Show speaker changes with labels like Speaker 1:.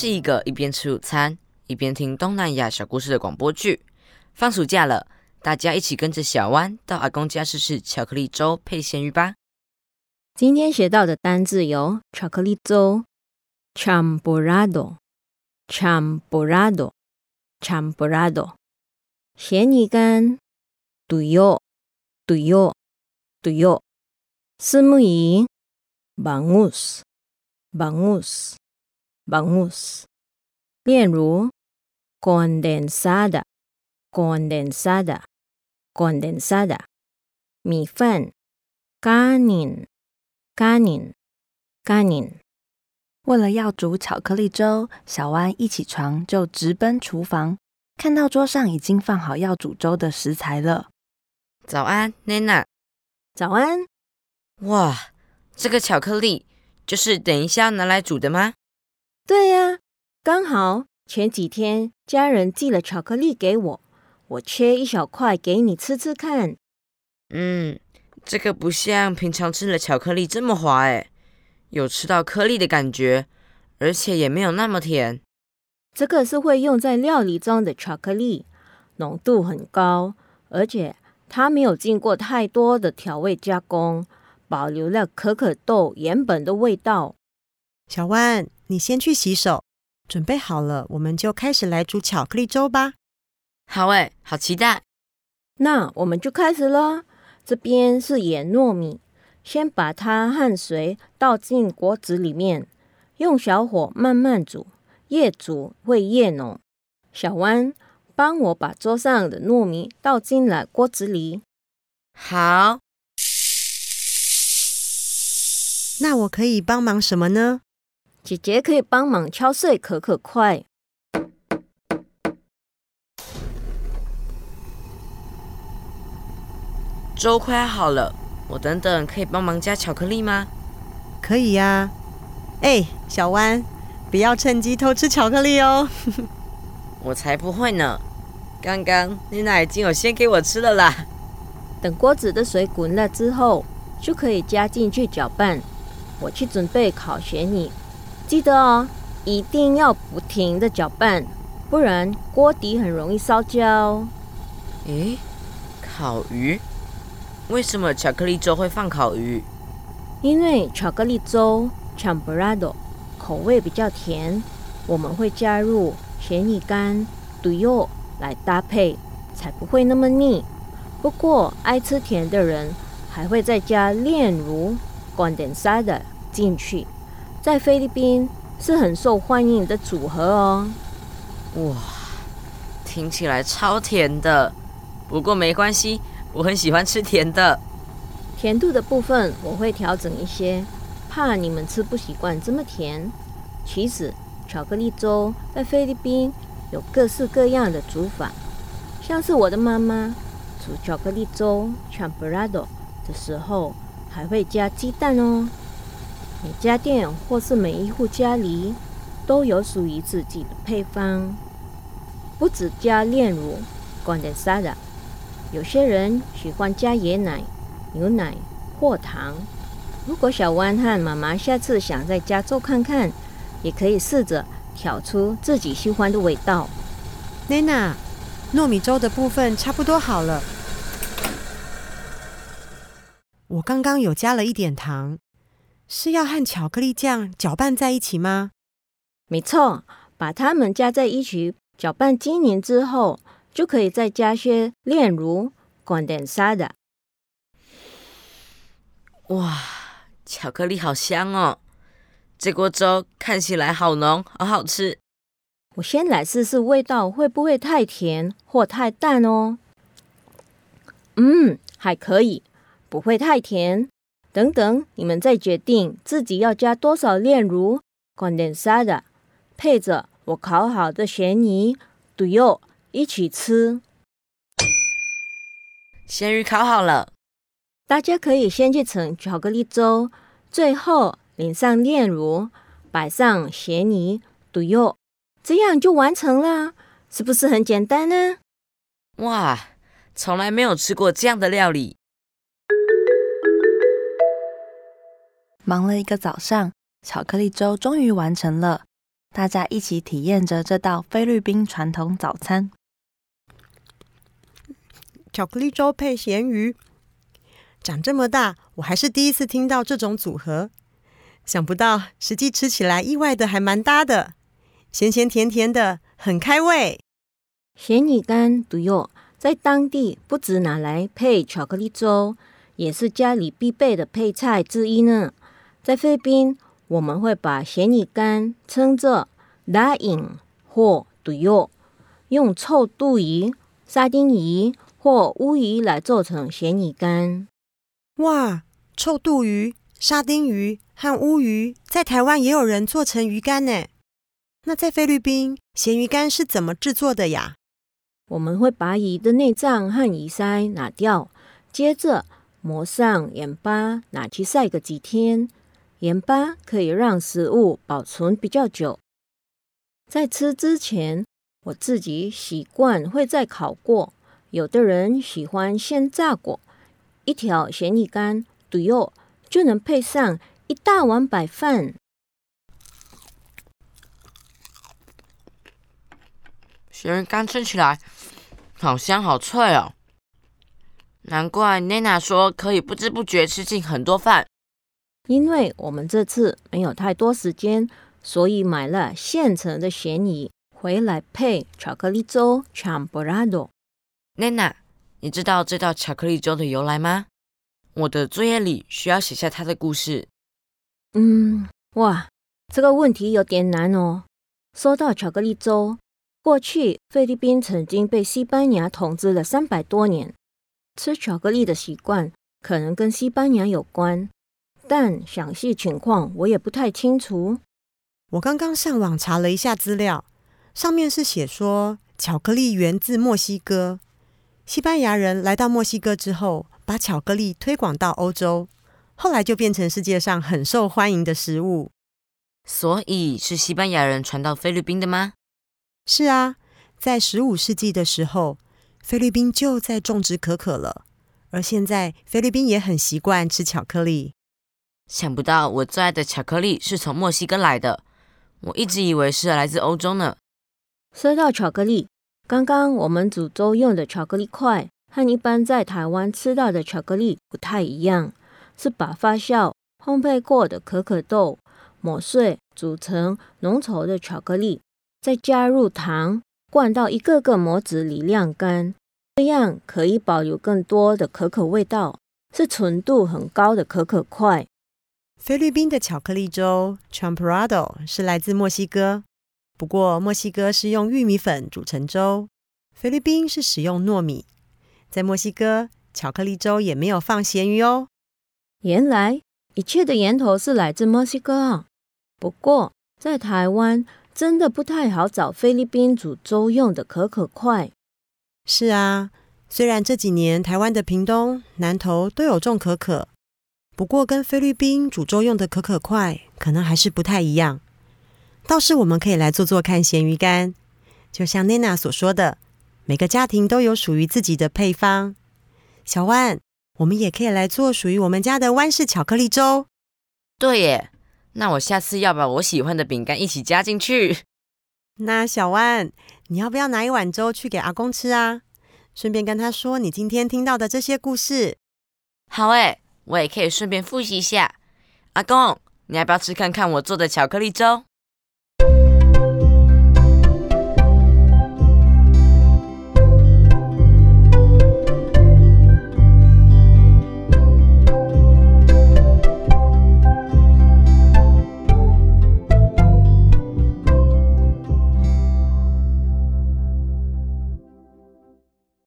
Speaker 1: 是一个一边吃午餐一边听东南亚小故事的广播剧。放暑假了，大家一起跟着小弯到阿公家试试巧克力粥配咸鱼吧。
Speaker 2: 今天学到的单字有巧克力粥 （champorado），champorado，champorado，咸鱼干 （duyo，duyo，duyo），丝木鱼 （bangus，bangus，bangus），炼乳 （condensada，condensada，condensada），米饭 （ganin）。咖宁，咖宁。
Speaker 3: 为了要煮巧克力粥，小弯一起床就直奔厨房，看到桌上已经放好要煮粥的食材了。
Speaker 1: 早安，，Nana。
Speaker 2: 早安。
Speaker 1: 哇，这个巧克力就是等一下拿来煮的吗？
Speaker 2: 对呀，刚好前几天家人寄了巧克力给我，我切一小块给你吃吃看。
Speaker 1: 嗯。这个不像平常吃的巧克力这么滑诶，有吃到颗粒的感觉，而且也没有那么甜。
Speaker 2: 这个是会用在料理中的巧克力，浓度很高，而且它没有经过太多的调味加工，保留了可可豆原本的味道。
Speaker 4: 小万，你先去洗手，准备好了，我们就开始来煮巧克力粥吧。
Speaker 1: 好哎，好期待。
Speaker 2: 那我们就开始了。这边是盐糯米，先把它和水倒进锅子里面，用小火慢慢煮，越煮会越浓。小弯，帮我把桌上的糯米倒进了锅子里。
Speaker 1: 好。
Speaker 4: 那我可以帮忙什么呢？
Speaker 2: 姐姐可以帮忙敲碎可可块。
Speaker 1: 粥快好了，我等等可以帮忙加巧克力吗？
Speaker 4: 可以呀。哎，小弯，不要趁机偷吃巧克力哦。
Speaker 1: 我才不会呢。刚刚妮娜已经有先给我吃了啦。
Speaker 2: 等锅子的水滚了之后，就可以加进去搅拌。我去准备烤咸鱼，记得哦，一定要不停的搅拌，不然锅底很容易烧焦。
Speaker 1: 诶，烤鱼。为什么巧克力粥会放烤鱼？
Speaker 2: 因为巧克力粥 （champorado） 口味比较甜，我们会加入咸鱼干 （duyo） 来搭配，才不会那么腻。不过爱吃甜的人还会再加炼乳 （condensada） 进去，在菲律宾是很受欢迎的组合哦。
Speaker 1: 哇，听起来超甜的，不过没关系。我很喜欢吃甜的，
Speaker 2: 甜度的部分我会调整一些，怕你们吃不习惯这么甜。其实巧克力粥在菲律宾有各式各样的煮法，像是我的妈妈煮巧克力粥 （champorado） 的时候还会加鸡蛋哦。每家店或是每一户家里都有属于自己的配方，不止加炼乳 （condensada）。有些人喜欢加椰奶、牛奶或糖。如果小弯和妈妈下次想在家做看看，也可以试着挑出自己喜欢的味道。
Speaker 4: 娜娜，糯米粥的部分差不多好了。我刚刚有加了一点糖，是要和巧克力酱搅拌在一起吗？
Speaker 2: 没错，把它们加在一起，搅拌均匀之后。就可以再加些炼乳 （condensada）。
Speaker 1: 哇，巧克力好香哦！这锅粥看起来好浓，好好吃。
Speaker 2: 我先来试试味道会不会太甜或太淡哦。嗯，还可以，不会太甜。等等，你们再决定自己要加多少炼乳 （condensada），配着我烤好的咸鱼 （duyo）。一起吃，
Speaker 1: 咸鱼烤好了，
Speaker 2: 大家可以先去盛巧克力粥，最后淋上炼乳，摆上咸鱼卤肉，这样就完成了，是不是很简单呢？
Speaker 1: 哇，从来没有吃过这样的料理。
Speaker 3: 忙了一个早上，巧克力粥终于完成了。大家一起体验着这道菲律宾传统早餐。
Speaker 4: 巧克力粥配咸鱼，长这么大，我还是第一次听到这种组合。想不到实际吃起来，意外的还蛮搭的，咸咸甜甜的，很开胃。
Speaker 2: 咸鱼干毒药在当地不止拿来配巧克力粥，也是家里必备的配菜之一呢。在菲律宾，我们会把咸鱼干称作 daing 或毒药，用臭肚鱼、沙丁鱼或乌鱼来做成咸鱼干。
Speaker 4: 哇，臭肚鱼、沙丁鱼和乌鱼在台湾也有人做成鱼干呢。那在菲律宾，咸鱼干是怎么制作的呀？
Speaker 2: 我们会把鱼的内脏和鱼鳃拿掉，接着抹上盐巴，拿去晒个几天。盐巴可以让食物保存比较久。在吃之前，我自己习惯会再烤过。有的人喜欢先炸过。一条咸鱼干，对哟，就能配上一大碗白饭。
Speaker 1: 咸鱼干吃起来好香好脆哦，难怪 Nana 说可以不知不觉吃进很多饭。
Speaker 2: 因为我们这次没有太多时间，所以买了现成的咸鱼回来配巧克力粥 （champorado）。
Speaker 1: 妮娜，你知道这道巧克力粥的由来吗？我的作业里需要写下它的故事。
Speaker 2: 嗯，哇，这个问题有点难哦。说到巧克力粥。过去，菲律宾曾经被西班牙统治了三百多年，吃巧克力的习惯可能跟西班牙有关，但详细情况我也不太清楚。
Speaker 4: 我刚刚上网查了一下资料，上面是写说巧克力源自墨西哥，西班牙人来到墨西哥之后，把巧克力推广到欧洲，后来就变成世界上很受欢迎的食物。
Speaker 1: 所以是西班牙人传到菲律宾的吗？
Speaker 4: 是啊，在十五世纪的时候，菲律宾就在种植可可了。而现在，菲律宾也很习惯吃巧克力。
Speaker 1: 想不到我最爱的巧克力是从墨西哥来的，我一直以为是来自欧洲呢。
Speaker 2: 说到巧克力，刚刚我们煮粥用的巧克力块和一般在台湾吃到的巧克力不太一样，是把发酵烘焙过的可可豆磨碎煮成浓稠的巧克力。再加入糖，灌到一个个模子里晾干，这样可以保留更多的可可味道，是纯度很高的可可块。
Speaker 4: 菲律宾的巧克力粥 （champorado） 是来自墨西哥，不过墨西哥是用玉米粉煮成粥，菲律宾是使用糯米。在墨西哥，巧克力粥也没有放咸鱼哦。
Speaker 2: 原来一切的源头是来自墨西哥啊！不过在台湾。真的不太好找菲律宾煮粥用的可可块。
Speaker 4: 是啊，虽然这几年台湾的屏东、南投都有种可可，不过跟菲律宾煮粥用的可可块可能还是不太一样。倒是我们可以来做做看咸鱼干，就像 Nana 所说的，每个家庭都有属于自己的配方。小万，我们也可以来做属于我们家的湾式巧克力粥。
Speaker 1: 对耶。那我下次要把我喜欢的饼干一起加进去。
Speaker 4: 那小万，你要不要拿一碗粥去给阿公吃啊？顺便跟他说你今天听到的这些故事。
Speaker 1: 好诶，我也可以顺便复习一下。阿公，你要不要吃看看我做的巧克力粥？